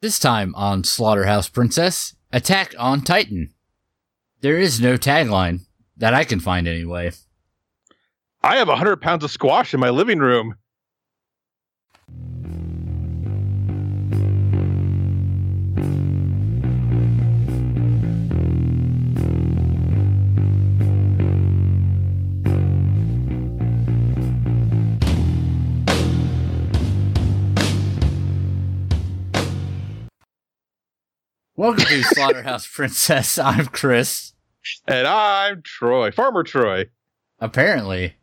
This time on Slaughterhouse Princess Attack on Titan. There is no tagline that I can find anyway. I have 100 pounds of squash in my living room. Welcome to Slaughterhouse Princess. I'm Chris. And I'm Troy, Farmer Troy. Apparently.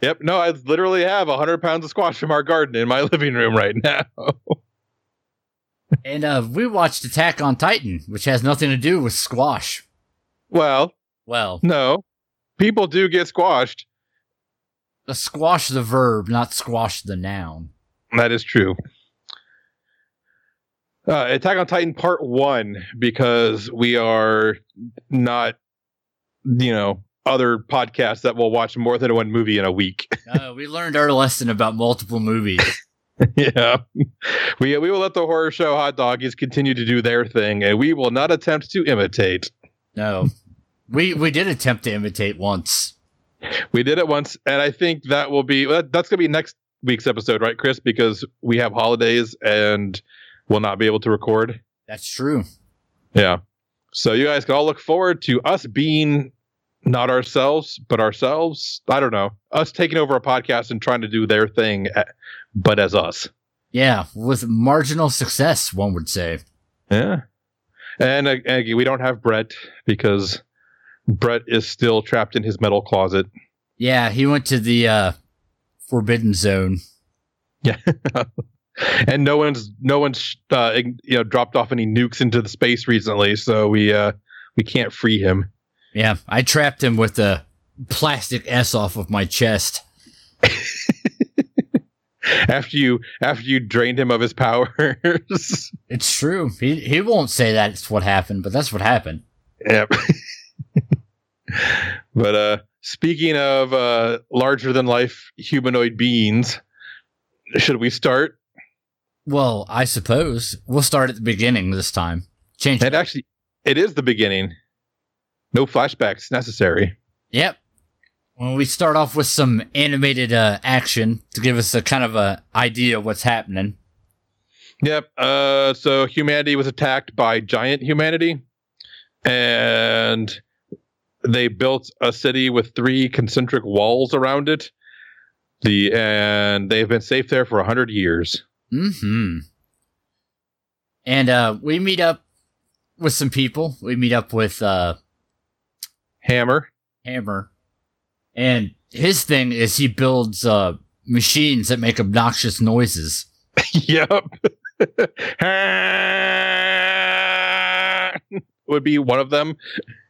Yep, no, I literally have 100 pounds of squash from our garden in my living room right now. and uh, we watched Attack on Titan, which has nothing to do with squash. well, Well, no. People do get squashed. the squash the verb, not squash the noun. That is true. Uh, Attack on Titan Part 1, because we are not, you know, other podcasts that will watch more than one movie in a week. Uh, we learned our lesson about multiple movies. yeah. We, we will let the horror show hot doggies continue to do their thing, and we will not attempt to imitate. No. We we did attempt to imitate once. We did it once, and I think that will be that, that's going to be next week's episode, right, Chris? Because we have holidays and we'll not be able to record. That's true. Yeah. So you guys can all look forward to us being not ourselves, but ourselves. I don't know. Us taking over a podcast and trying to do their thing, eh, but as us. Yeah, with marginal success, one would say. Yeah. And uh, Aggie, we don't have Brett because Brett is still trapped in his metal closet. Yeah, he went to the uh, Forbidden Zone. Yeah. and no one's no one's uh, you know dropped off any nukes into the space recently, so we uh we can't free him. Yeah, I trapped him with the plastic S off of my chest. After you after you drained him of his powers. It's true. He he won't say that's what happened, but that's what happened. Yep. but uh speaking of uh larger than life humanoid beings, should we start? Well, I suppose we'll start at the beginning this time. Change. And actually it is the beginning. No flashbacks necessary. Yep. Well, we start off with some animated uh, action to give us a kind of a idea of what's happening. Yep. Uh so humanity was attacked by giant humanity and they built a city with three concentric walls around it. The and they've been safe there for a hundred years. Hmm. And uh, we meet up with some people. We meet up with uh, Hammer. Hammer, and his thing is he builds uh, machines that make obnoxious noises. yep. Would be one of them.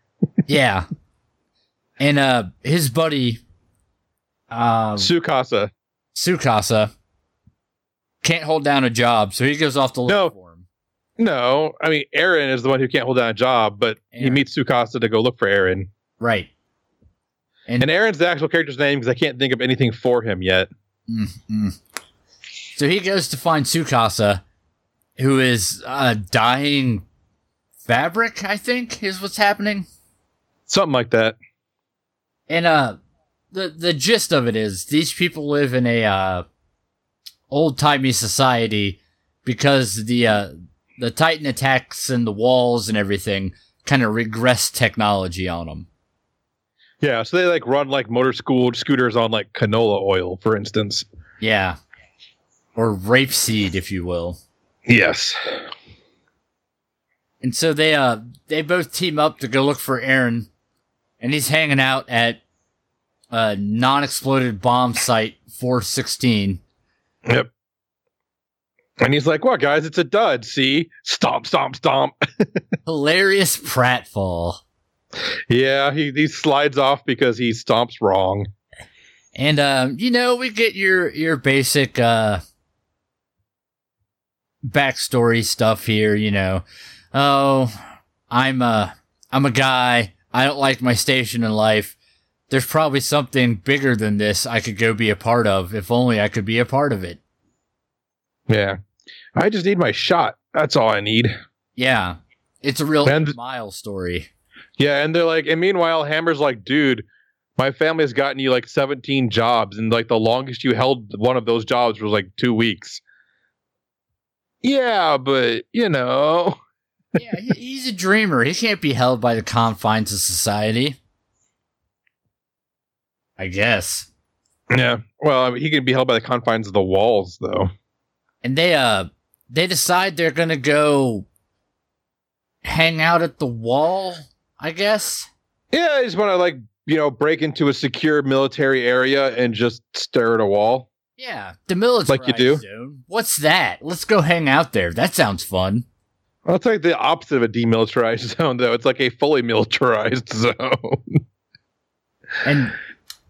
yeah. And uh, his buddy, uh, Sukasa. Sukasa, can't hold down a job, so he goes off to look No. for him. No, I mean Eren is the one who can't hold down a job, but he meets Sukasa to go look for Eren. Right. And, And Eren's the actual character's name because I can't think of anything for him yet. Mm, mm. So he goes to find Sukasa, who is uh, dying fabric, I think, is what's happening. Something like that. And uh the the gist of it is these people live in a uh old timey society because the uh the Titan attacks and the walls and everything kind of regress technology on them. Yeah, so they like run like motor school scooters on like canola oil, for instance. Yeah. Or rapeseed, if you will. Yes. And so they uh they both team up to go look for Eren, and he's hanging out at a non-exploded bomb site 416. Yep. And he's like, "What, guys? It's a dud. See, stomp, stomp, stomp." Hilarious pratfall. yeah, he he slides off because he stomps wrong. And um, you know, we get your your basic uh backstory stuff here, you know. Oh, I'm a I'm a guy. I don't like my station in life. There's probably something bigger than this I could go be a part of if only I could be a part of it. Yeah, I just need my shot. That's all I need. Yeah, it's a real And- mile story. Yeah, and they're like, and meanwhile, Hammer's like, dude, my family has gotten you like 17 jobs, and like the longest you held one of those jobs was like two weeks. Yeah, but you know, yeah, he's a dreamer. He can't be held by the confines of society. I guess. yeah. Well, I mean, he can be held by the confines of the walls, though. And they uh they decide they're gonna go hang out at the wall, I guess. Yeah, I just want to like you know break into a secure military area and just stare at a wall. Yeah, the military Like you do? zone. What's that? Let's go hang out there. That sounds fun. Well, it's like the opposite of a demilitarized zone, though. It's like a fully militarized zone. And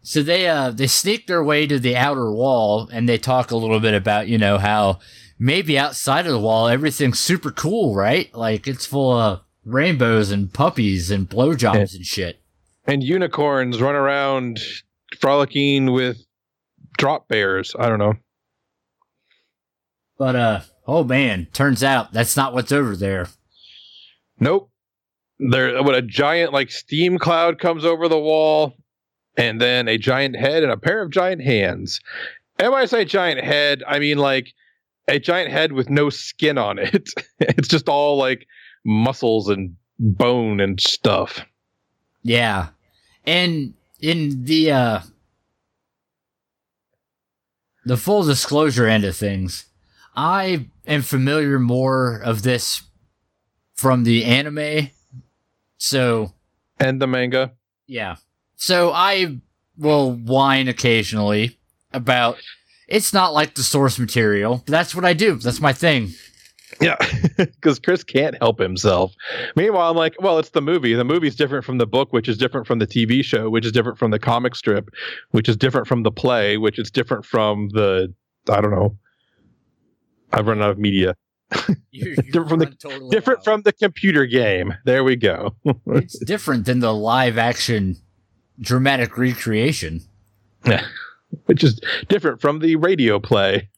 so they uh they sneak their way to the outer wall and they talk a little bit about, you know, how maybe outside of the wall everything's super cool, right? Like it's full of rainbows and puppies and blowjobs and shit. and unicorns run around frolicking with drop bears. I don't know. But uh oh man, turns out that's not what's over there. Nope. There, when a giant like steam cloud comes over the wall, and then a giant head and a pair of giant hands. And when I say giant head, I mean like a giant head with no skin on it. it's just all like muscles and bone and stuff. Yeah. And in the uh the full disclosure end of things, I am familiar more of this from the anime. So, And the manga. yeah. So I will whine occasionally about it's not like the source material. That's what I do. That's my thing. Yeah, because Chris can't help himself. Meanwhile, I'm like, well, it's the movie. The movie's different from the book, which is different from the TV show, which is different from the comic strip, which is different from the play, which is different from the. I don't know. I've run out of media. You're, Different from the- totally Different out. from the computer game. There we go. it's different than the live action dramatic recreation. which is different from the radio play.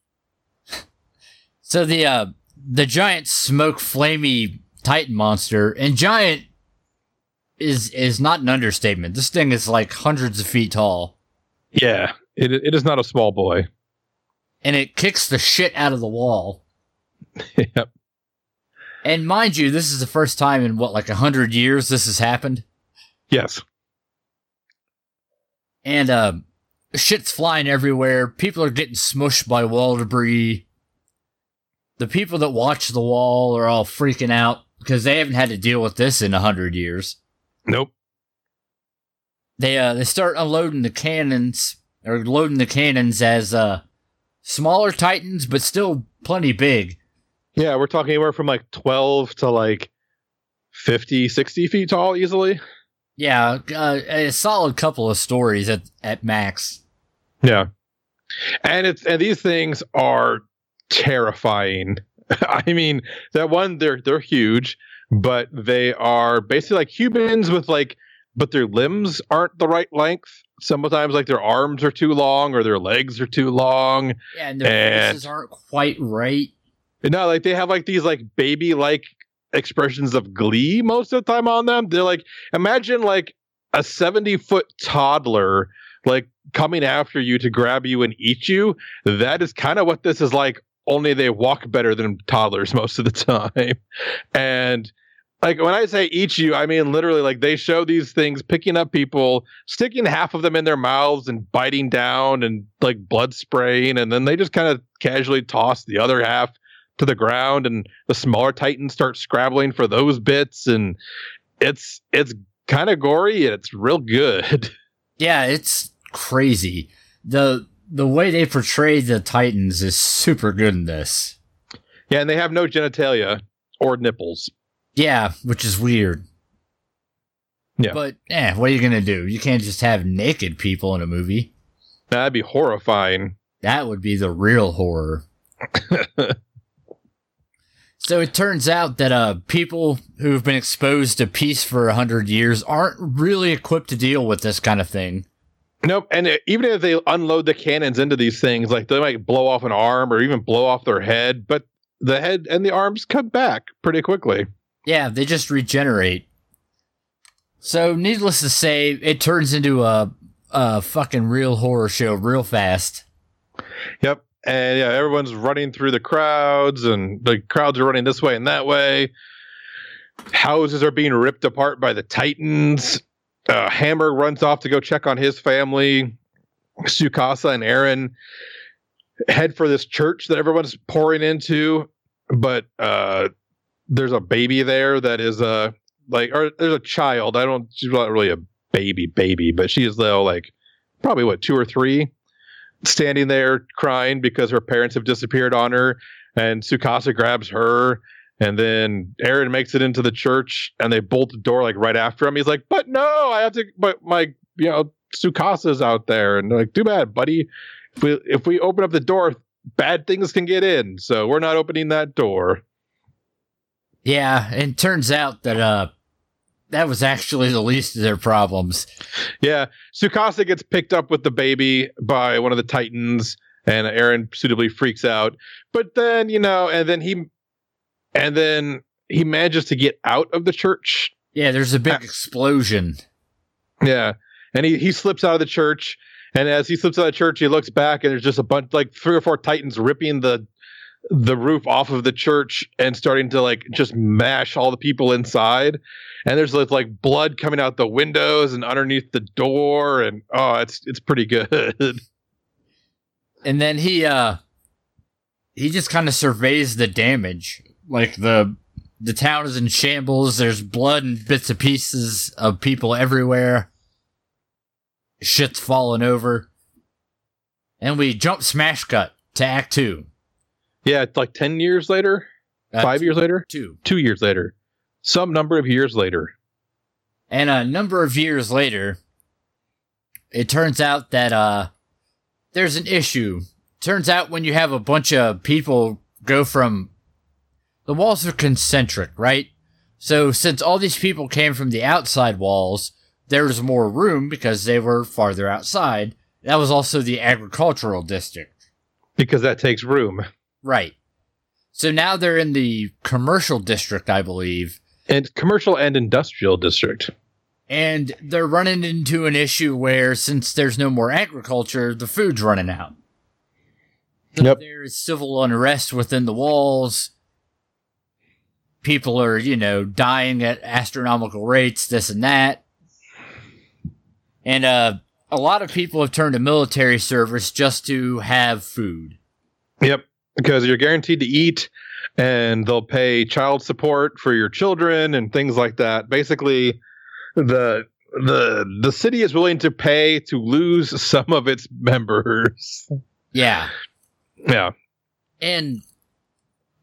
So the uh the giant smoke flamey titan monster and giant is is not an understatement. This thing is like hundreds of feet tall Yeah, it it is not a small boy. and it kicks the shit out of the wall. yep. And mind you, this is the first time in what like a hundred years this has happened. Yes. And uh shit's flying everywhere. People are getting smushed by wall debris. The people that watch the wall are all freaking out because they haven't had to deal with this in a hundred years. Nope. they uh they start unloading the cannons or loading the cannons as uh smaller titans but still plenty big Yeah, we're talking anywhere from like 12 to like 50, 60 feet tall easily. Yeah uh, a solid couple of stories at at max Yeah. And it's and these things are terrifying. I mean, that one they're they're huge, but they are basically like humans with like but their limbs aren't the right length. Sometimes like their arms are too long or their legs are too long. yeah and their And- faces aren't quite right no, like they have like these like baby like expressions of glee most of the time on them. They're like imagine like a 70 foot toddler like coming after you to grab you and eat you. That is kind of what this is like, only they walk better than toddlers most of the time. And like when I say eat you, I mean literally like they show these things picking up people, sticking half of them in their mouths and biting down and like blood spraying, and then they just kind of casually toss the other half to the ground and the smaller titans start scrabbling for those bits and it's it's kind of gory and it's real good. yeah it's crazy the the way they portray the titans is super good in this yeah, and they have no genitalia or nipples. yeah which is weird Yeah. but eh what are you gonna do you can't just have naked people in a movie That'd be horrifying. That would be the real horror. so it turns out that uh, people who've been exposed to peace for a hundred years aren't really equipped to deal with this kind of thing. Nope. And uh, even if they unload the cannons into these things, like they might blow off an arm or even blow off their head, but the head and the arms come back pretty quickly. Yeah, they just regenerate. So, needless to say, it turns into a a fucking real horror show real fast. Yep. And yeah, everyone's running through the crowds, and the crowds are running this way and that way. Houses are being ripped apart by the Titans. Uh, Hammer runs off to go check on his family. Sukasa and Eren head for this church that everyone's pouring into, but uh, there's a baby there that is a uh, like, or there's a child. I don't. She's not really a baby, baby, but she is though like probably what two or three, standing there crying because her parents have disappeared on her, and Sukasa grabs her. And then Eren makes it into the church, and they bolt the door like right after him. He's like, "But no, I have to. But my, you know, Sukasa's out there." And like, "Too bad, buddy. If we if we open up the door, bad things can get in. So we're not opening that door." Yeah, and turns out that uh that was actually the least of their problems. Yeah, Sukasa gets picked up with the baby by one of the Titans, and Eren suitably freaks out. But then, you know, and then he, and then he manages to get out of the church. Yeah, there's a big uh, explosion. Yeah, and he he slips out of the church, and as he slips out of the church, he looks back, and there's just a bunch, like three or four Titans ripping the the roof off of the church and starting to like just mash all the people inside. And there's like blood coming out the windows and underneath the door and oh it's it's pretty good. And then he uh he just kind of surveys the damage. Like the the town is in shambles. There's blood and bits and pieces of people everywhere. Shit's falling over. And we jump smash cut to act 2 yeah it's like 10 years later uh, 5 two, years later two 2 years later some number of years later. And a number of years later, it turns out that uh, there's an issue. Turns out when you have a bunch of people go from the walls are concentric, right? So since all these people came from the outside walls, there was more room because they were farther outside. That was also the agricultural district. Because that takes room. Right. So now they're in the commercial district, I believe, and commercial and industrial district. And they're running into an issue where since there's no more agriculture, the food's running out. So yep. There's civil unrest within the walls. People are, you know, dying at astronomical rates, this and that. And uh, a lot of people have turned to military service just to have food. Yep, because you're guaranteed to eat and they'll pay child support for your children and things like that. Basically, the the the city is willing to pay to lose some of its members. Yeah. Yeah. And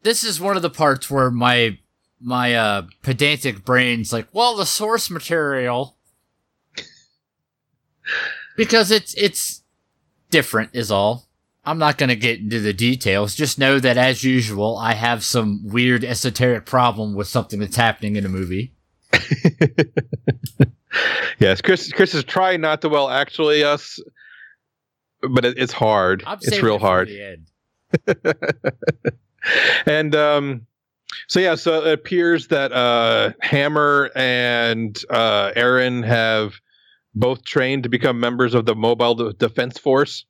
this is one of the parts where my my uh pedantic brain's like, well, the source material because it's it's different is all. I'm not going to get into the details. Just know that, as usual, I have some weird esoteric problem with something that's happening in a movie. yes, Chris. Chris is trying not to well actually us, but it, it's hard. I'm it's real hard. and um, so yeah, so it appears that uh, Hammer and uh, Eren have both trained to become members of the Mobile Defense Force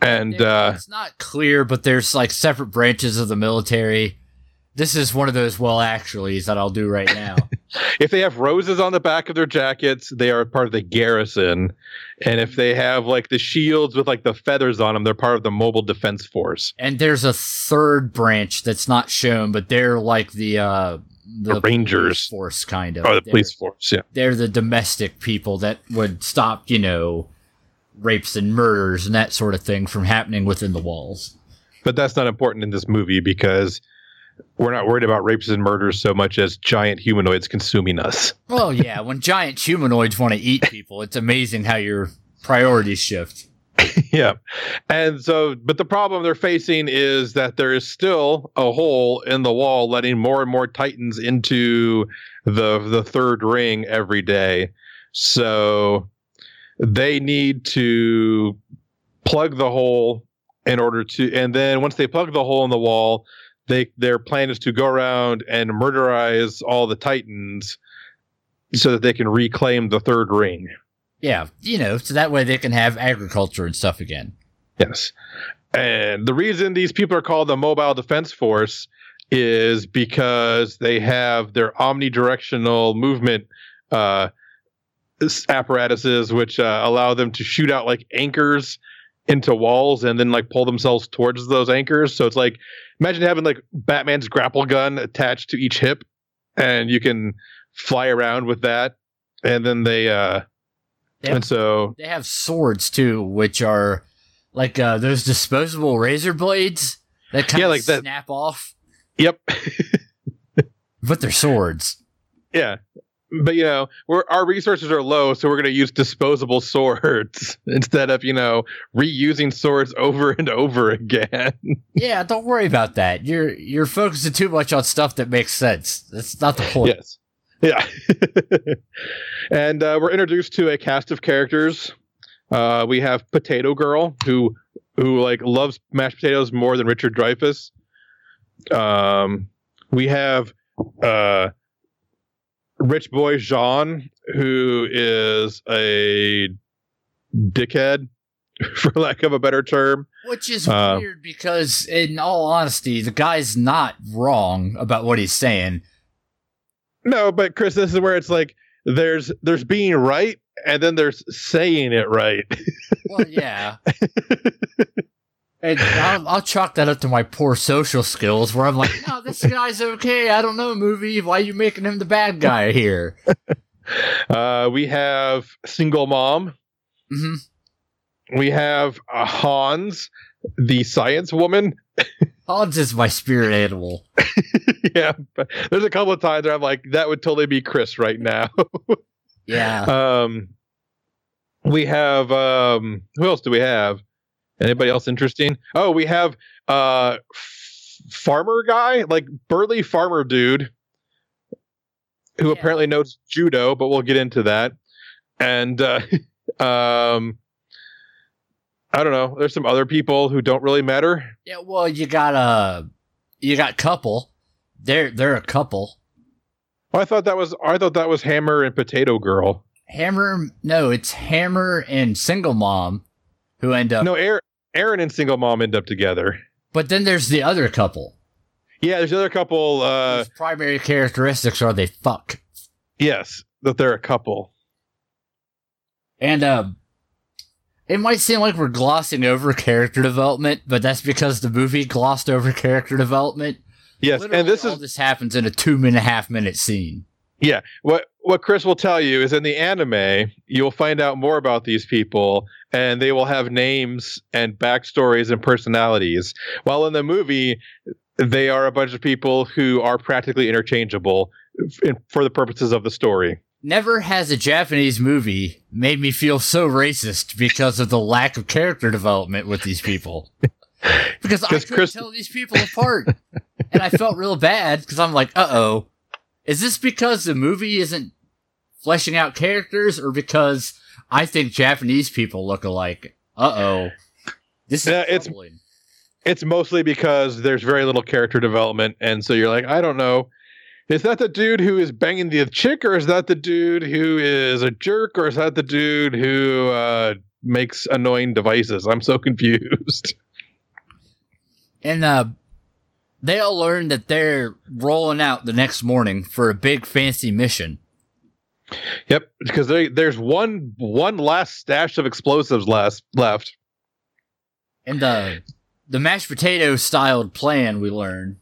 and it, uh, it's not clear, but there's like separate branches of the military. This is one of those well actuallys that I'll do right now. if they have roses on the back of their jackets, they are part of the garrison. And if they have like the shields with like the feathers on them, they're part of the mobile defense force. And there's a third branch that's not shown, but they're like the uh the, the Rangers force kind of. Oh, the they're, police force, yeah. They're the domestic people that would stop, you know, rapes and murders and that sort of thing from happening within the walls. But that's not important in this movie because we're not worried about rapes and murders so much as giant humanoids consuming us. Well, yeah, when giant humanoids want to eat people, it's amazing how your priorities shift. yeah. And so, but the problem they're facing is that there is still a hole in the wall letting more and more titans into the the third ring every day. So they need to plug the hole in order to, and then once they plug the hole in the wall, they their plan is to go around and murderize all the Titans so that they can reclaim the third ring. Yeah, you know, so that way they can have agriculture and stuff again. Yes. And the reason these people are called the Mobile Defense Force is because they have their omnidirectional movement uh, apparatuses, which uh, allow them to shoot out like anchors into walls and then like pull themselves towards those anchors. So it's like imagine having like Batman's grapple gun attached to each hip, and you can fly around with that. And then they, uh, They have, and so they have swords too, which are like uh, those disposable razor blades that kind Yeah, of like that- snap off, yep, but they're swords. yeah. But you know, we're, our resources are low, so we're going to use disposable swords instead of you know reusing swords over and over again. Yeah, don't worry about that. You're you're focusing too much on stuff that makes sense. That's not the point. yes, yeah. and uh, we're introduced to a cast of characters. Uh, we have Potato Girl, who who like loves mashed potatoes more than Richard Dreyfuss. Um, we have uh, Rich Boy Jean, who is a dickhead, for lack of a better term. Which is Uh, weird because, in all honesty, the guy's not wrong about what he's saying. No, but Chris, this is where it's like there's there's being right, and then there's saying it right. Well, yeah. and I'll, I'll chalk that up to my poor social skills, where I'm like, no, this guy's okay. I don't know, movie. Why are you making him the bad guy here? Uh, we have single mom. hmm We have uh, Hans, the science woman. Hans is my spirit animal. yeah, but there's a couple of times where I'm like, that would totally be Chris right now. Yeah. um, we have um, who else do we have? Anybody else interesting? Oh, we have uh, f- farmer guy, like burly farmer dude, who Yeah. apparently knows judo, but we'll get into that. And uh, um, I don't know. There's some other people who don't really matter. Yeah, well, you got a, you got couple. They're they're a couple. I thought that was I thought that was Hammer and Potato Girl. Hammer, no, it's Hammer and Single Mom, who end up. No, Eren, Eren and Single Mom end up together. But then there's the other couple. Yeah, there's another couple. Uh, whose primary characteristics are they fuck. yes, that they're a couple. And uh, it might seem like we're glossing over character development, but that's because the movie glossed over character development. Yes, Literally, and this all is this happens in a two and a half minute scene. yeah. What what Chris will tell you is in the anime, you'll find out more about these people, and they will have names and backstories and personalities. While in the movie, they are a bunch of people who are practically interchangeable for the purposes of the story. Never has a Japanese movie made me feel so racist because of the lack of character development with these people. Because I couldn't Chris- tell these people apart. and I felt real bad because I'm like, uh oh. Is this because the movie isn't fleshing out characters or because I think Japanese people look alike? Uh oh. This is Yeah, it's-. It's mostly because there's very little character development, and so you're like, I don't know. Is that the dude who is banging the chick, or is that the dude who is a jerk, or is that the dude who uh, makes annoying devices? I'm so confused. And uh they all learn that they're rolling out the next morning for a big fancy mission. Yep, because there, there's one one last stash of explosives last left. And the the mashed potato styled plan we learn.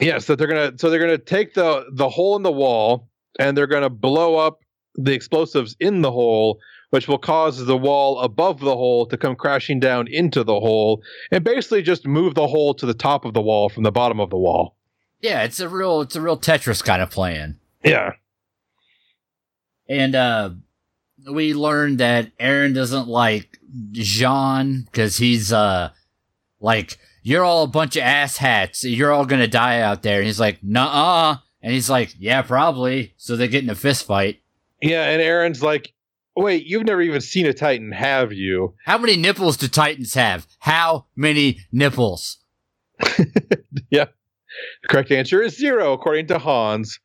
Yes, that they're gonna so they're gonna take the the hole in the wall and they're gonna blow up the explosives in the hole, which will cause the wall above the hole to come crashing down into the hole and basically just move the hole to the top of the wall from the bottom of the wall. Yeah, it's a real it's a real Tetris kind of plan. Yeah. And uh we learned that Eren doesn't like Jean because he's uh like you're all a bunch of ass hats. You're all gonna die out there. And he's like, nah, and he's like, yeah, probably. So they get in a fist fight. Yeah, and Eren's like, wait, you've never even seen a Titan, have you? How many nipples do Titans have? How many nipples? yeah. The correct answer is zero, according to Hans.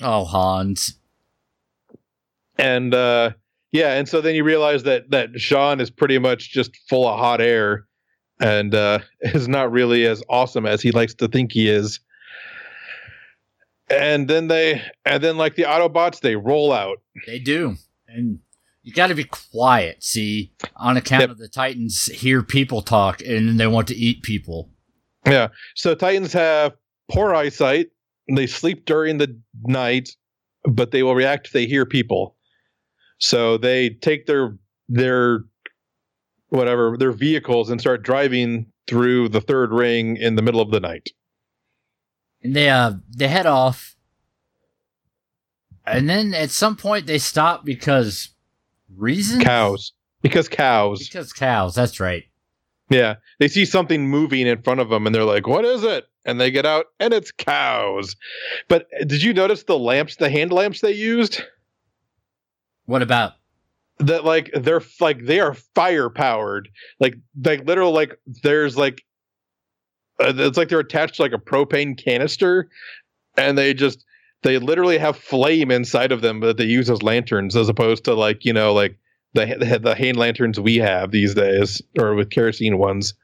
Oh, Hans. And uh yeah, and so then you realize that that Jean is pretty much just full of hot air and uh is not really as awesome as he likes to think he is. And then they and then like the Autobots, they roll out. They do. And you got to be quiet, see, on account Yep. of the Titans hear people talk and they want to eat people. Yeah. So Titans have poor eyesight. They sleep during the night, but they will react if they hear people. So they take their their whatever their vehicles and start driving through the third ring in the middle of the night. And they uh they head off. And then at some point they stop because reasons Cows, because cows. because cows, that's right. Yeah, they see something moving in front of them, and they're like, "What is it?" And they get out, and it's cows. But did you notice the lamps, the hand lamps they used? What about that like they're like they are fire powered like like literal like there's like uh, it's like they're attached to like a propane canister and they just they literally have flame inside of them that they use as lanterns as opposed to like you know like the the, the hand lanterns we have these days or with kerosene ones.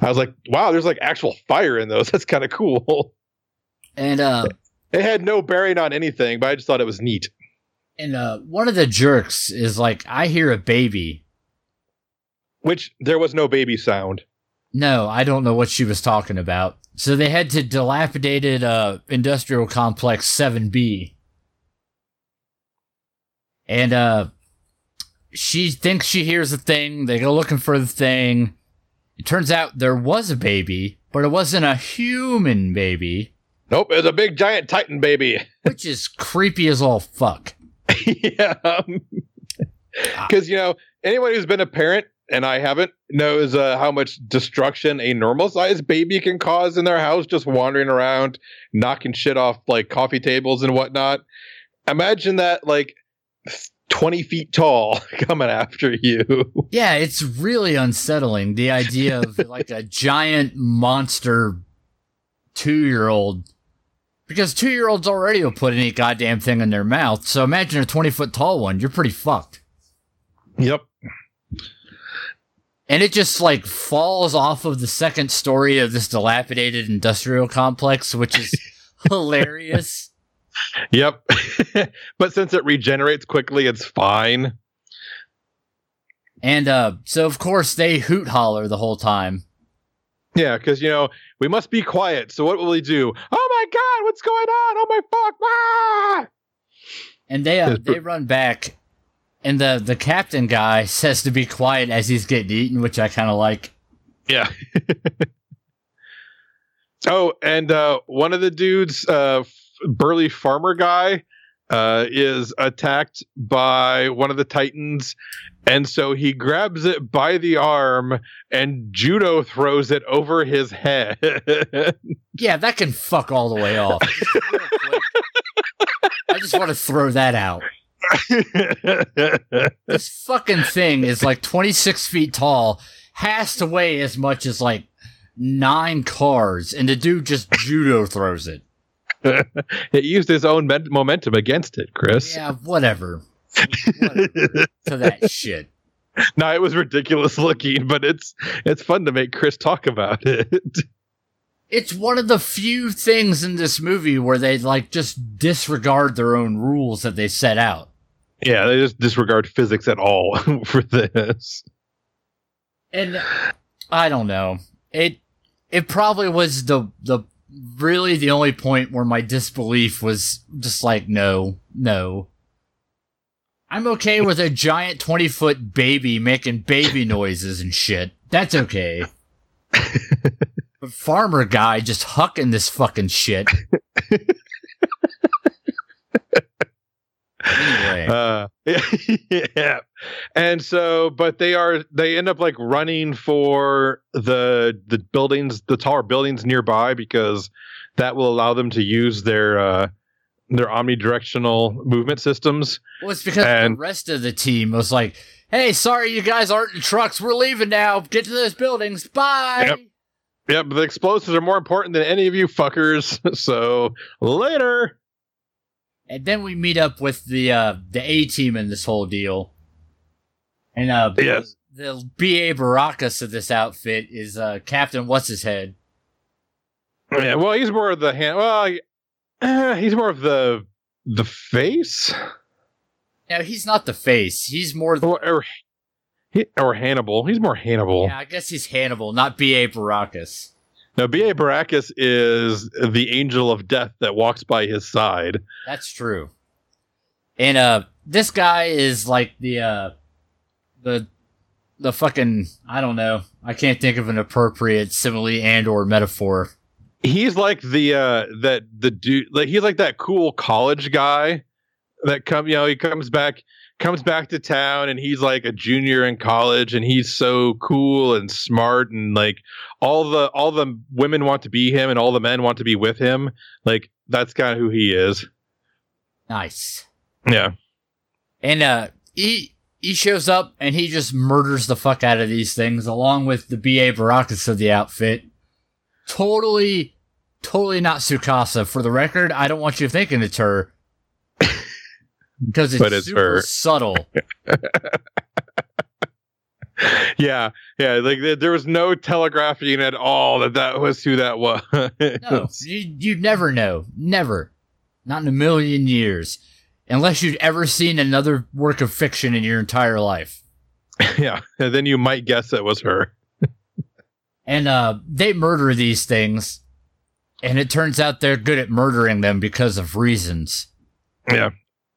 I was like wow there's like actual fire in those. That's kind of cool. And uh it had no bearing on anything but i just thought it was neat. and uh one of the jerks is like, I hear a baby. which there was no baby sound. No, I don't know what she was talking about. So they head to dilapidated uh industrial complex 7B. And uh she thinks she hears a thing. They go looking for the thing. It turns out there was a baby, but it wasn't a human baby, nope it was a big giant titan baby which is creepy as all fuck. yeah. Because, you know, anyone who's been a parent, and I haven't, knows uh, how much destruction a normal sized baby can cause in their house just wandering around, knocking shit off like coffee tables and whatnot. Imagine that, like, 20 feet tall coming after you. Yeah, it's really unsettling. The idea of like a giant monster two year old. Because two year olds already will put any goddamn thing in their mouth. So imagine a 20 foot tall one. You're pretty fucked. Yep. And it just like falls off of the second story of this dilapidated industrial complex, which is hilarious. Yep. but since it regenerates quickly, it's fine. And uh, so, of course, they hoot holler the whole time. Yeah, because, you know, we must be quiet. So what will we do? Oh my God, what's going on? Oh my fuck. Ah! And they uh, they run back, and the the captain guy says to be quiet as he's getting eaten, which I kind of like. Yeah. oh, and uh, one of the dudes, uh, burly farmer guy, uh, is attacked by one of the titans, and so he grabs it by the arm and judo throws it over his head. Yeah, that can fuck all the way off. Just real quick. I just want to throw that out. This fucking thing is like 26 feet tall, has to weigh as much as like nine cars, and the dude just judo throws it. it used his own men- momentum against it, Chris. Yeah, whatever. Whatever to that shit. no, it was ridiculous looking, but it's it's fun to make Chris talk about it. It's one of the few things in this movie where they like just disregard their own rules that they set out. Yeah, they just disregard physics at all for this. And I don't know. It it probably was the the really the only point where my disbelief was just like no, no. I'm okay with a giant 20 foot baby making baby noises and shit. That's okay. but farmer guy just hucking this fucking shit. Anyway. Uh, yeah, and so, but they are they end up like running for the the buildings, the taller buildings nearby, because that will allow them to use their uh their omnidirectional movement systems. Well, it's because And- the rest of the team was like, "Hey, sorry, you guys aren't in trucks. We're leaving now. Get to those buildings. Bye." Yep. Yep, the explosives are more important than any of you fuckers. So later. And then we meet up with the uh, the A team in this whole deal. And uh, Yes. the, the B.A. Baracus of this outfit is uh, Captain What's His Head. Yeah, well, he's more of the hand. Well, uh, he's more of the the face, No, he's not the face. He's more. The, or or, he- or Hannibal. He's more Hannibal. yeah, I guess he's Hannibal, not B.A. Baracus. Now, B.A. Baracus is the angel of death that walks by his side. That's true. And uh, this guy is like the uh, the the fucking I don't know. I can't think of an appropriate simile and or metaphor. He's like the uh that the dude like he's like that cool college guy that come you know he comes back comes back to town and he's like a junior in college and he's so cool and smart and like all the all the women want to be him and all the men want to be with him like that's kind of who he is Nice. yeah And uh, he he shows up and he just murders the fuck out of these things, along with the B.A. Baracus of the outfit. Totally, totally not Sukasa. For the record, I don't want you thinking it's her. Because it's, But it's super her. subtle. yeah yeah like there, was no telegraphing at all that that was who that was No, you, you'd never know. Never. Not in a million years. Unless you'd ever seen another work of fiction in your entire life. yeah and then you might guess it was her And uh, they murder these things. And it turns out they're good at murdering them because of reasons. Yeah.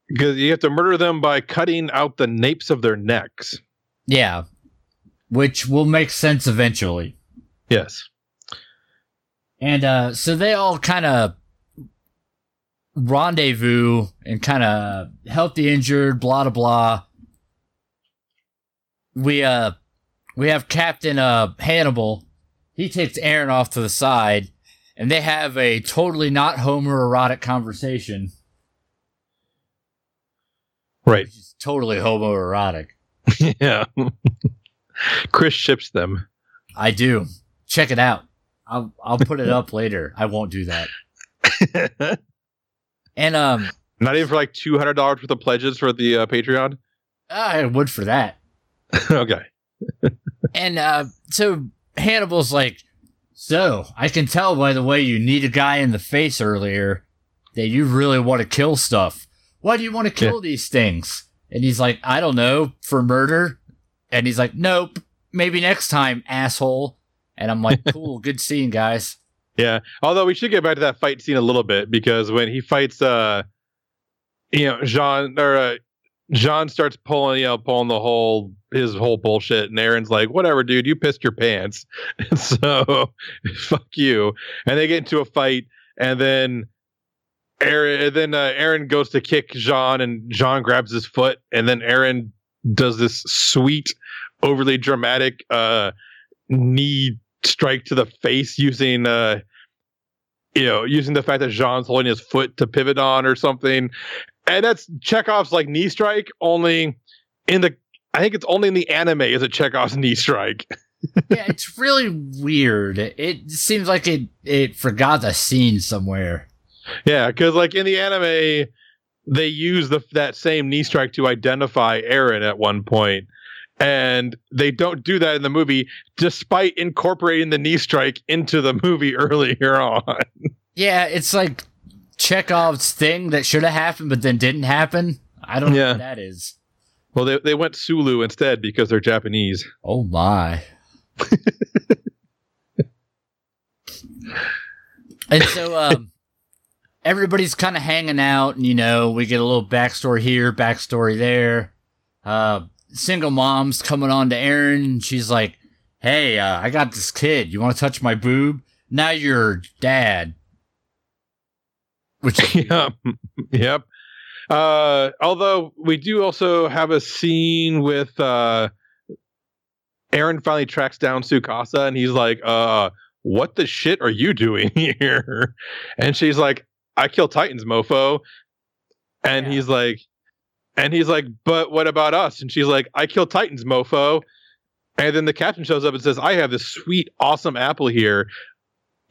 Because you have to murder them by cutting out the napes of their necks. Yeah. Which will make sense eventually. Yes. And uh, so they all kind of rendezvous and kind of help the injured, blah blah blah. We uh we have Captain uh Hannibal. He takes Eren off to the side, and they have a totally not homoerotic conversation. Right. Is totally homoerotic. yeah. Chris ships them. I do. Check it out. I'll I'll put it up later. I won't do that. And um Not even for like two hundred dollars worth of pledges for the uh, Patreon. I would for that. okay. And uh, so Hannibal's like, so I can tell by the way you need a guy in the face earlier that you really want to kill stuff. Why do you want to kill these things? And he's like, I don't know, for murder. And he's like, nope, maybe next time, asshole. And I'm like, cool, good scene, guys. Yeah. Although we should get back to that fight scene a little bit because when he fights, uh, you know, Jean or uh, Jean starts pulling, you know, pulling the whole his whole bullshit, and Eren's like, "Whatever, dude, you pissed your pants." so, fuck you. And they get into a fight, and then Eren, and then uh, Eren goes to kick Jean, and Jean grabs his foot, and then Aaron does this sweet, overly dramatic uh, knee strike to the face using uh you know using the fact that Jean's holding his foot to pivot on or something and that's Chekhov's like knee strike only in the I think it's only in the anime is it Chekhov's knee strike yeah, it's really weird. It seems like it, it forgot the scene somewhere. Yeah because like in the anime they use the that same knee strike to identify Eren at one point and they don't do that in the movie despite incorporating the knee strike into the movie earlier on Yeah, it's like Chekhov's thing that should have happened but then didn't happen. I don't know Yeah. what that is. well they, they went Sulu instead because they're Japanese Oh my. and so um everybody's kind of hanging out and you know, we get a little backstory here, backstory there. Uh single mom's coming on to Eren and she's like, "Hey, uh, I got this kid. You want to touch my boob? Now you're dad." Which yep. yep. Uh, although we do also have a scene with uh, Eren finally tracks down Sukasa and he's like, uh, what the shit are you doing here? And she's like, I kill Titans, mofo. And Yeah. he's like, and he's like, but what about us? And she's like, I kill Titans, mofo. And then the captain shows up and says, I have this sweet, awesome apple here.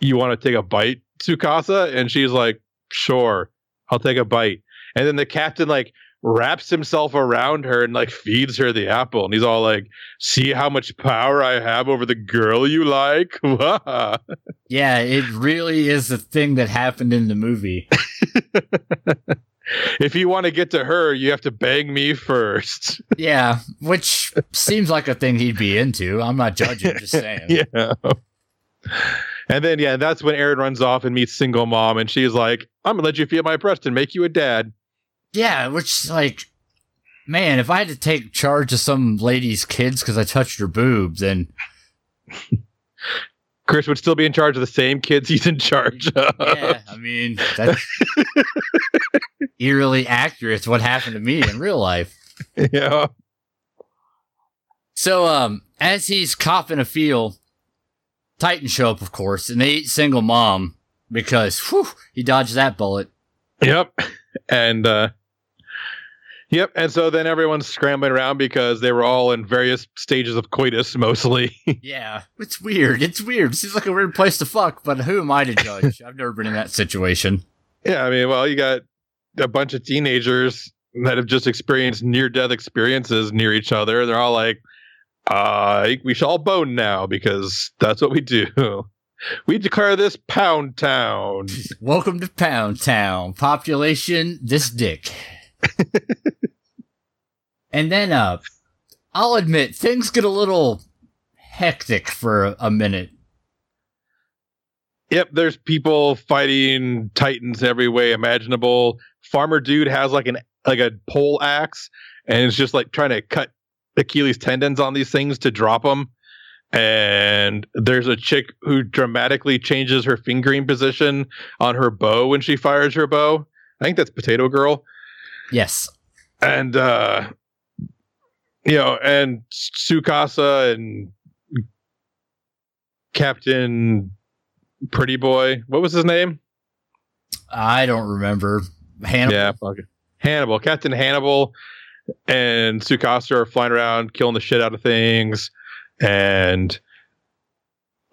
You want to take a bite, Tsukasa? And she's like, sure, I'll take a bite. And then the captain like wraps himself around her and like feeds her the apple. And he's all like, see how much power I have over the girl you like? Yeah, it really is a thing that happened in the movie. if you want to get to her, you have to bang me first. Yeah, which seems like a thing he'd be into. I'm not judging, just saying. yeah. And then yeah, that's when Eren runs off and meets single mom, and she's like, "I'm gonna let you feel my breast and make you a dad." Yeah, which like, man, if I had to take charge of some lady's kids because I touched her boob, then Chris would still be in charge of the same kids he's in charge of. yeah, I mean that's eerily accurate to what happened to me in real life. yeah. So, um, as he's copping a feel, Titans show up, of course, and they eat single mom because whew, he dodged that bullet. Yep. And uh Yep, and so then everyone's scrambling around because they were all in various stages of coitus mostly. Yeah, it's weird. It's weird. It seems like a weird place to fuck, but who am I to judge? I've never been in that situation. yeah, I mean, well, you got a bunch of teenagers that have just experienced near death experiences near each other. They're all like, uh, we should all bone now because that's what we do. We declare this Pound Town. Welcome to Pound Town. Population this dick. and then uh I'll admit things get a little hectic for a, a minute. Yep, there's people fighting titans every way imaginable. Farmer dude has like an like a pole axe and it's just like trying to cut Achilles tendons on these things to drop them. And there's a chick who dramatically changes her fingering position on her bow when she fires her bow. I think that's Potato Girl. Yes. And uh you know, and Mikasa and Captain Pretty Boy. What was his name? I don't remember. Hannibal. Yeah, fuck it. Hannibal, Captain Hannibal, and Mikasa are flying around, killing the shit out of things, and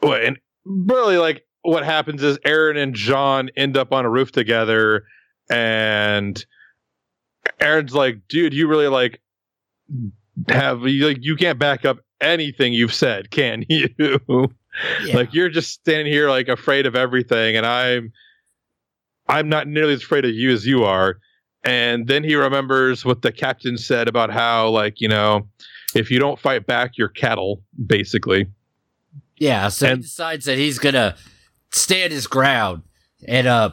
well, and really like what happens is Eren and John end up on a roof together, and Eren's like, "Dude, you really like have you like you can't back up anything you've said, can you?" Yeah. like you're just standing here like afraid of everything and i'm i'm not nearly as afraid of you as you are and then he remembers what the captain said about how like you know if you don't fight back you're cattle basically Yeah, so And- he decides that he's gonna stand his ground, and uh,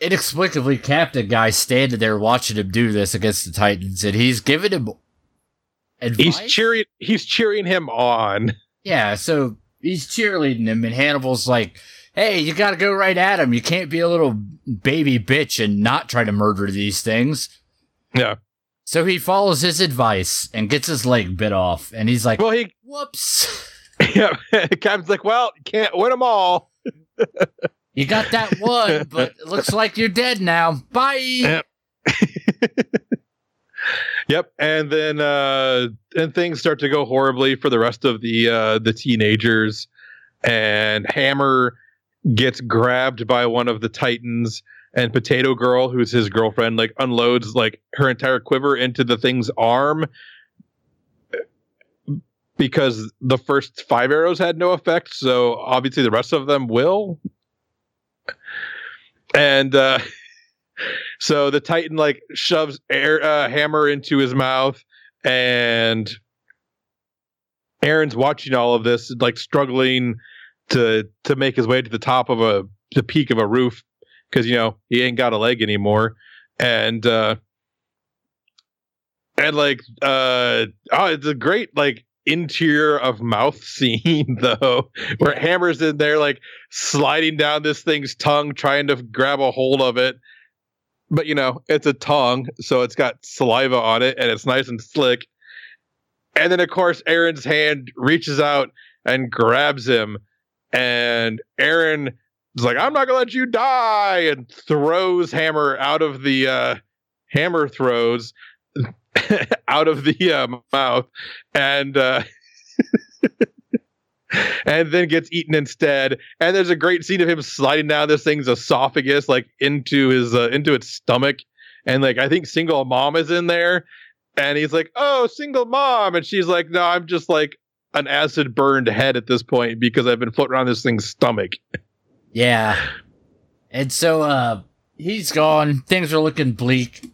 inexplicably, Captain Guy standing there watching him do this against the Titans, and he's giving him advice. he's cheering he's cheering him on Yeah, so he's cheerleading him, and Hannibal's like, "Hey, you got to go right at him. You can't be a little baby bitch and not try to murder these things." yeah So he follows his advice and gets his leg bit off, and he's like, well he "Whoops." yeah captain's like well can't win them all You got that one, but it looks like you're dead now. Bye. Yeah. Yep, and then uh and things start to go horribly for the rest of the uh the teenagers and Armin gets grabbed by one of the Titans and Potato Girl who's his girlfriend like unloads like her entire quiver into the thing's arm because the first 5 arrows had no effect, so obviously the rest of them will. And uh so the Titan like shoves air uh, Armin into his mouth, and Eren's watching all of this, like struggling to to make his way to the top of a the peak of a roof because you know he ain't got a leg anymore, and uh and like uh oh, it's a great like interior of mouth scene though where Armin's in there like sliding down this thing's tongue trying to grab a hold of it. But you know it's a tongue so it's got saliva on it and it's nice and slick. And then of course Eren's hand reaches out and grabs him. And Eren is like, I'm not gonna let you die, and throws Armin out of the uh, Armin throws out of the uh, mouth, and uh, and then gets eaten instead. And there's a great scene of him sliding down this thing's esophagus, like into his uh, into its stomach, and like I think single mom is in there, and he's like, "Oh, single mom," and she's like, "No, I'm just like an acid burned head at this point because I've been floating around this thing's stomach." Yeah. And so uh he's gone. Things are looking bleak.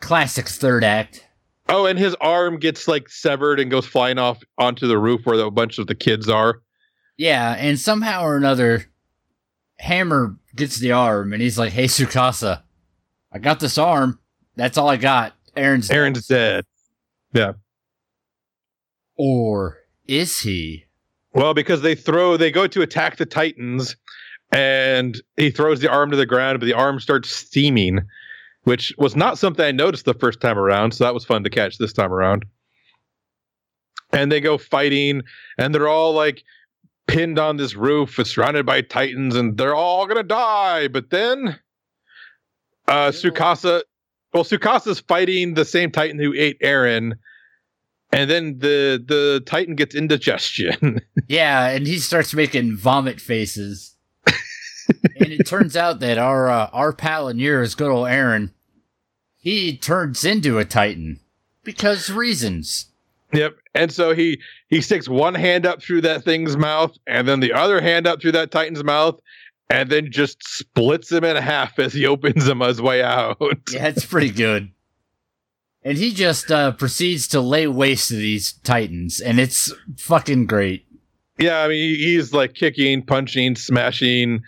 Classic third act. Oh, and his arm gets like severed and goes flying off onto the roof where a bunch of the kids are. Yeah, and somehow or another, Armin gets the arm and he's like, Hey Mikasa, I got this arm. That's all I got. Eren's dead. Eren's dead. Yeah. Or is he? Well, because they throw they go to attack the Titans and he throws the arm to the ground, but the arm starts steaming, which was not something I noticed the first time around. So that was fun to catch this time around. And they go fighting, and they're all like pinned on this roof, surrounded by Titans, and they're all gonna die. But then, uh, Mikasa, well, Mikasa's fighting the same Titan who ate Eren, and then the the Titan gets indigestion. yeah, and he starts making vomit faces and it turns out that our uh, our pal in yours, good old Eren, he turns into a Titan because reasons. Yep. And so he he sticks one hand up through that thing's mouth, and then the other hand up through that Titan's mouth, and then just splits him in half as he opens him his way out. yeah, it's pretty good. And he just uh, proceeds to lay waste to these Titans, and it's fucking great. Yeah, I mean, he's like kicking, punching, smashing,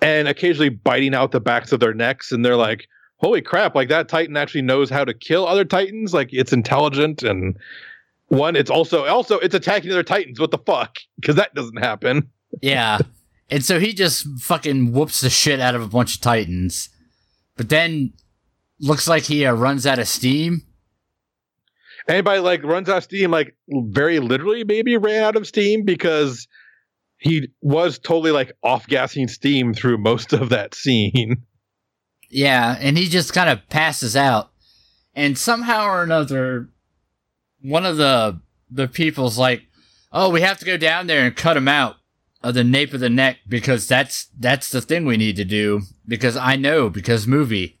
and occasionally biting out the backs of their necks and they're like holy crap like that titan actually knows how to kill other titans? Like it's intelligent and one it's also also it's attacking other titans. What the fuck? Because that doesn't happen. Yeah. And so he just fucking whoops the shit out of a bunch of titans. But then looks like he uh, runs out of steam. Anybody like runs out of steam like very literally maybe ran out of steam because he was totally like off gassing steam through most of that scene. Yeah, and he just kind of passes out. And somehow or another, one of the the people's like, "Oh, we have to go down there and cut him out of the nape of the neck because that's that's the thing we need to do because I know because movie."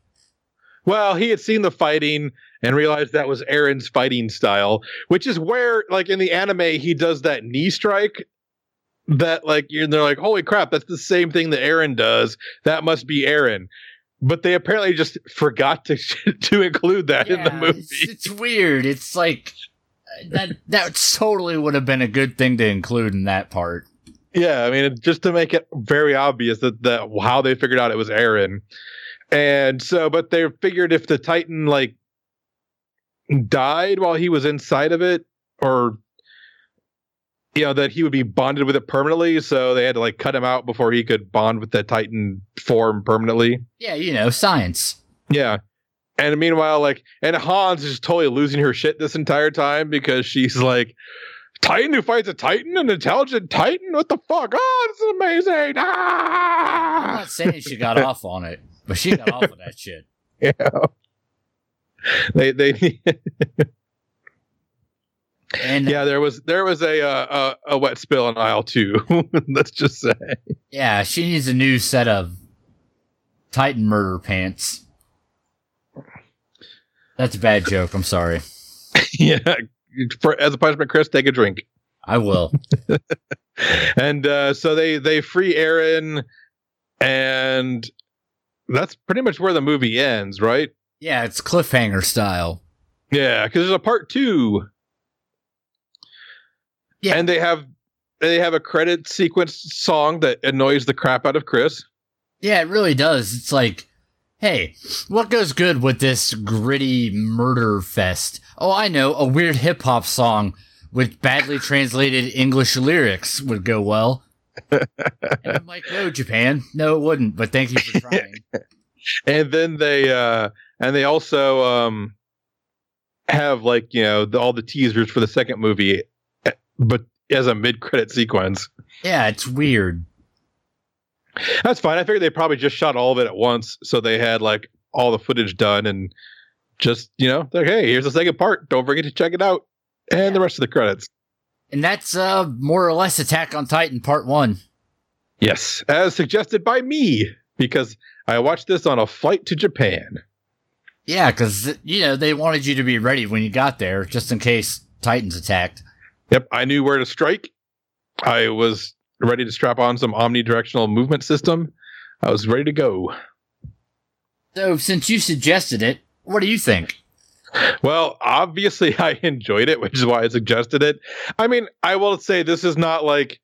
Well, he had seen the fighting and realized that was Eren's fighting style, which is where, like in the anime, he does that knee strike that like you're they're like holy crap that's the same thing that Eren does. That must be Eren. But they apparently just forgot to to include that yeah, in the movie it's, it's, weird. It's like uh, that that totally would have been a good thing to include in that part. Yeah i mean just to make it very obvious that that how they figured out it was Eren. And so but they figured if the titan like died while he was inside of it or you know that he would be bonded with it permanently so they had to like cut him out before he could bond with the titan form permanently. Yeah you know science. Yeah. And meanwhile like and hans is totally losing her shit this entire time because she's like titan who fights a titan? An intelligent titan? What the fuck? Oh this is amazing. Ah! i'm not saying she got off on it but she got off of that shit. Yeah. They they and yeah, there was there was a uh, a, a wet spill in aisle two. let's just say. Yeah, she needs a new set of Titan murder pants. That's a bad joke. I'm sorry. yeah, for as a punishment, Chris, take a drink. I will. and uh, so they they free Eren, and that's pretty much where the movie ends, right? Yeah, it's cliffhanger style. Yeah, because there's a part two yeah. And they have they have a credit sequence song that annoys the crap out of Chris. Yeah, it really does. It's like, hey, what goes good with this gritty murder fest? Oh, I know, a weird hip hop song with badly translated English lyrics would go well. and I'm like, no, Japan, no, it wouldn't. But thank you for trying. and then they, uh, and they also um, have like you know the, all the teasers for the second movie but as a mid-credit sequence. Yeah, it's weird. That's fine. I figured they probably just shot all of it at once, so they had like all the footage done and just you know like hey here's the second part don't forget to check it out and yeah. the rest of the credits and that's uh more or less attack on titan part one yes as suggested by me because i watched this on a flight to japan yeah because you know they wanted you to be ready when you got there just in case titans attacked yep i knew where to strike i was ready to strap on some omnidirectional movement system i was ready to go so since you suggested it what do you think? Well, obviously, I enjoyed it, which is why I suggested it. I mean, I will say this is not like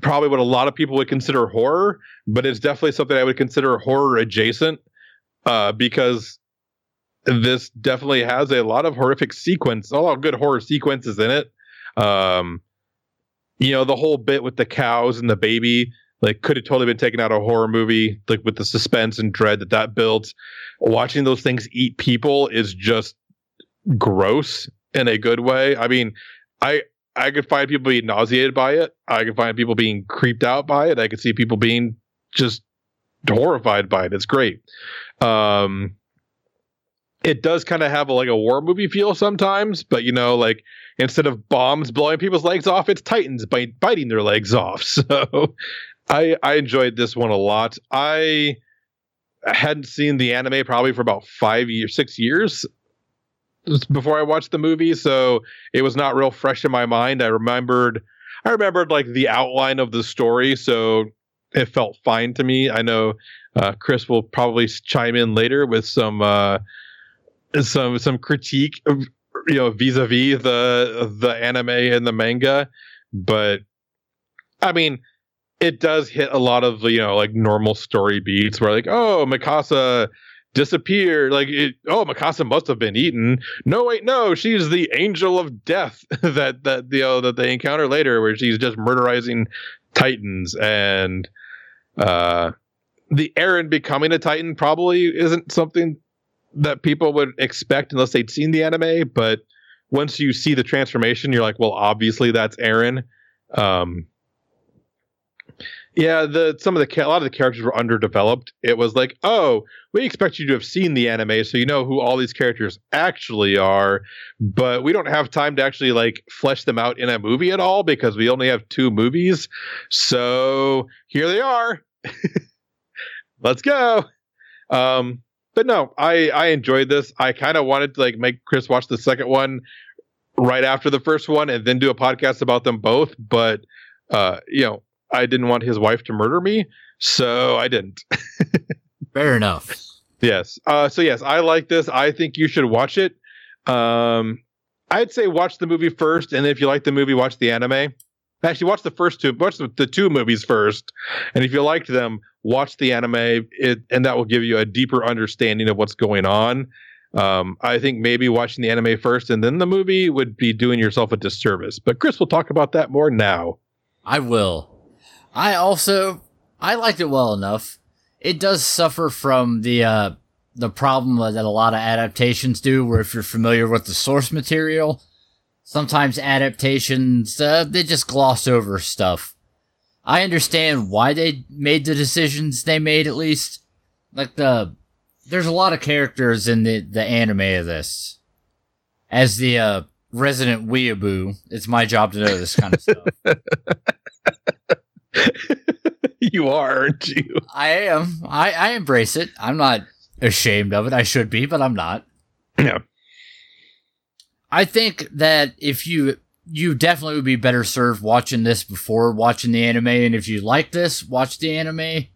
probably what a lot of people would consider horror, but it's definitely something I would consider horror adjacent uh, because this definitely has a lot of horrific sequence, a lot of good horror sequences in it. Um, you know, the whole bit with the cows and the baby like could have totally been taken out of a horror movie like with the suspense and dread that that builds watching those things eat people is just gross in a good way. I mean i i could find people being nauseated by it. I could find people being creeped out by it. I could see people being just horrified by it. It's great. Um it does kind of have a, like a war movie feel sometimes but you know like instead of bombs blowing people's legs off it's titans bite, biting their legs off so I I enjoyed this one a lot. I hadn't seen the anime probably for about five years, six years before I watched the movie, so it was not real fresh in my mind. I remembered, I remembered like the outline of the story, so it felt fine to me. I know uh, Chris will probably chime in later with some uh, some some critique, of, you know, vis-a-vis the the anime and the manga, but I mean it does hit a lot of you know like normal story beats where like oh Mikasa disappeared like it, oh Mikasa must have been eaten. No wait no she's the angel of death that that you know that they encounter later where she's just murderizing titans and uh the Eren becoming a titan probably isn't something that people would expect unless they'd seen the anime but once you see the transformation you're like well obviously that's Eren. um yeah, the some of the a lot of the characters were underdeveloped. It was like, oh, we expect you to have seen the anime, so you know who all these characters actually are, but we don't have time to actually like flesh them out in a movie at all because we only have two movies. So here they are. Let's go. Um, but no, I I enjoyed this. I kind of wanted to like make Chris watch the second one right after the first one and then do a podcast about them both, but uh, you know I didn't want his wife to murder me, so I didn't. Fair enough. Yes. Uh, so yes, I like this. I think you should watch it. Um, I'd say watch the movie first, and if you like the movie, watch the anime. Actually, watch the first two. Watch the, the two movies first, and if you liked them, watch the anime. It and that will give you a deeper understanding of what's going on. Um, I think maybe watching the anime first and then the movie would be doing yourself a disservice. But Chris will talk about that more now. I will. I also I liked it well enough. It does suffer from the uh, the problem that a lot of adaptations do, where if you're familiar with the source material, sometimes adaptations uh, they just gloss over stuff. I understand why they made the decisions they made. At least, like the there's a lot of characters in the the anime of this. As the uh, resident weeaboo, it's my job to know this kind of stuff. you are, aren't you? I am. I, I embrace it. I'm not ashamed of it. I should be, but I'm not. Yeah. I think that if you you definitely would be better served watching this before watching the anime, and if you like this, watch the anime.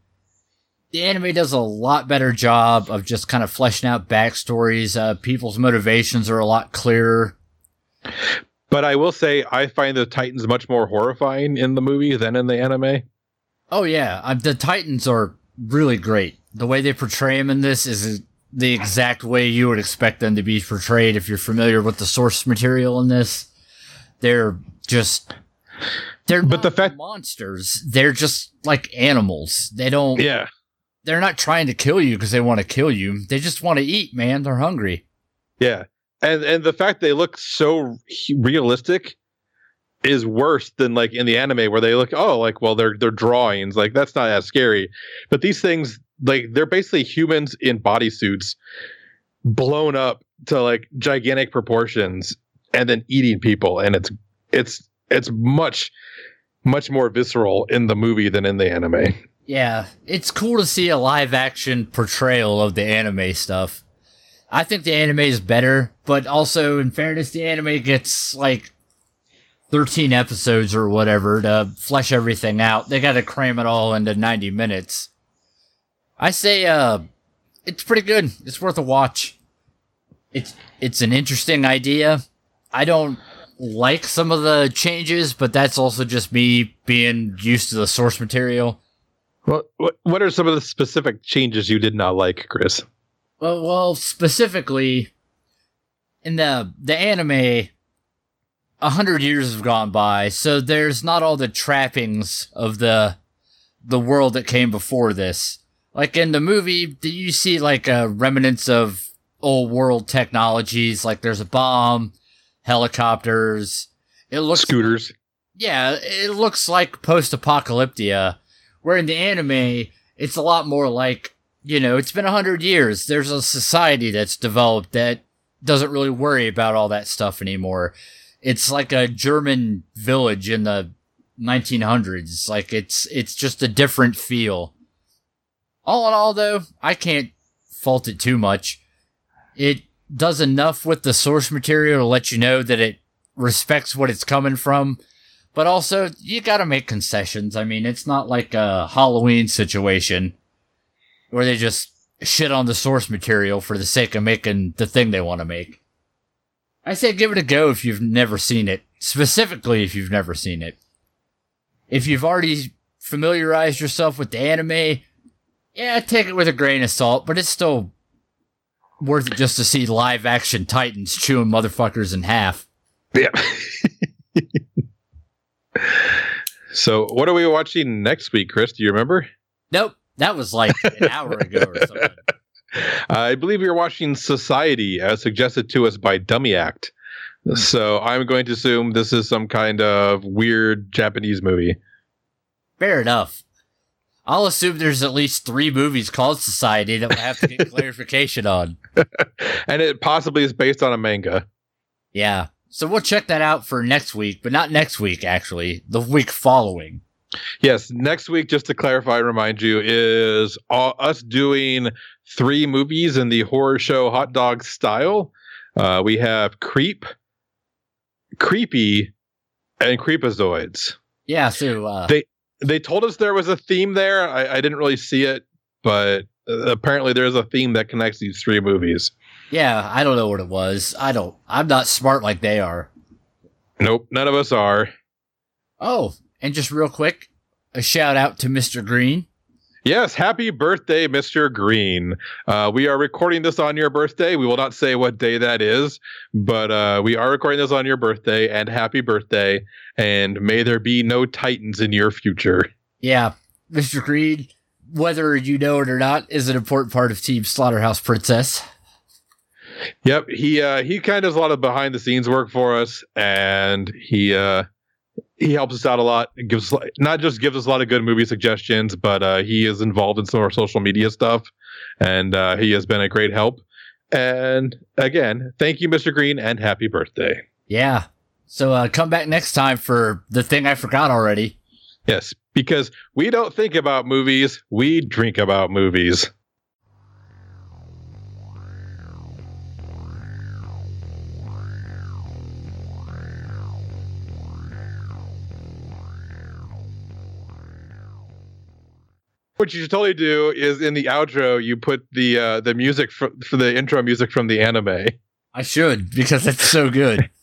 The anime does a lot better job of just kind of fleshing out backstories. Uh, people's motivations are a lot clearer. But I will say, I find the Titans much more horrifying in the movie than in the anime. Oh yeah, uh, the Titans are really great. The way they portray them in this is the exact way you would expect them to be portrayed if you're familiar with the source material in this. They're just they're but the fact monsters. They're just like animals. They don't. Yeah. They're not trying to kill you because they want to kill you. They just want to eat, man. They're hungry. Yeah, and and the fact they look so realistic is worse than like in the anime where they look oh like well they're they're drawings like that's not as scary but these things like they're basically humans in bodysuits blown up to like gigantic proportions and then eating people and it's it's it's much much more visceral in the movie than in the anime Yeah, it's cool to see a live action portrayal of the anime stuff. I think the anime is better, but also in fairness, the anime gets like 13 episodes or whatever to flesh everything out. They got to cram it all into 90 minutes. I say, uh, it's pretty good. It's worth a watch. It's, it's an interesting idea. I don't like some of the changes, but that's also just me being used to the source material. Well, what what are some of the specific changes you did not like, Chris? Well, well, specifically in the the anime, a hundred years have gone by, so there's not all the trappings of the the world that came before this. Like in the movie, do you see like uh, remnants of old world technologies? Like there's a bomb, helicopters. It looks Scooters. yeah, it looks like post apocalyptia. Where in the anime, it's a lot more like, you know, it's been a hundred years. There's a society that's developed that doesn't really worry about all that stuff anymore. It's like a German village in the 1900s. Like it's, it's just a different feel. All in all though, I can't fault it too much. It does enough with the source material to let you know that it respects what it's coming from but also, you gotta make concessions. I mean, it's not like a Halloween situation where they just shit on the source material for the sake of making the thing they want to make. I say give it a go if you've never seen it. Specifically, if you've never seen it. If you've already familiarized yourself with the anime, yeah, take it with a grain of salt, but it's still worth it just to see live action Titans chewing motherfuckers in half. Yeah. so, what are we watching next week, Chris? Do you remember? Nope. That was like an hour ago or something. I believe you're watching Society, as suggested to us by Dummy Act. So, I'm going to assume this is some kind of weird Japanese movie. Fair enough. I'll assume there's at least three movies called Society that we'll have to get clarification on. and it possibly is based on a manga. Yeah. So we'll check that out for next week, but not next week, actually. The week following. Yes, next week, just to clarify, remind you, is all, us doing three movies in the horror show hot dog style. Uh, we have Creep, Creepy, and Creepazoids. Yeah, so uh, they they told us there was a theme there. I, I didn't really see it, but uh, apparently there's a theme that connects these three movies. Yeah, I don't know what it was. I don't. I'm not smart like they are. Nope, none of us are. Oh, and just real quick, a shout out to Mr. Green. Yes, happy birthday, Mr. Green. Uh, we are recording this on your birthday. We will not say what day that is, but uh, we are recording this on your birthday, and happy birthday. And may there be no Titans in your future. Yeah, Mr. Green, whether you know it or not, is an important part of Team Slaughterhouse Princess. Yep, he uh, he kind of does a lot of behind the scenes work for us, and he uh, he helps us out a lot. Gives not just gives us a lot of good movie suggestions, but uh, he is involved in some of our social media stuff, and uh, he has been a great help. And again, thank you, Mr. Green, and happy birthday. Yeah. So uh, come back next time for the thing I forgot already. Yes, because we don't think about movies, we drink about movies. What you should totally do is in the outro, you put the uh, the music for, for the intro music from the anime. I should because it's so good.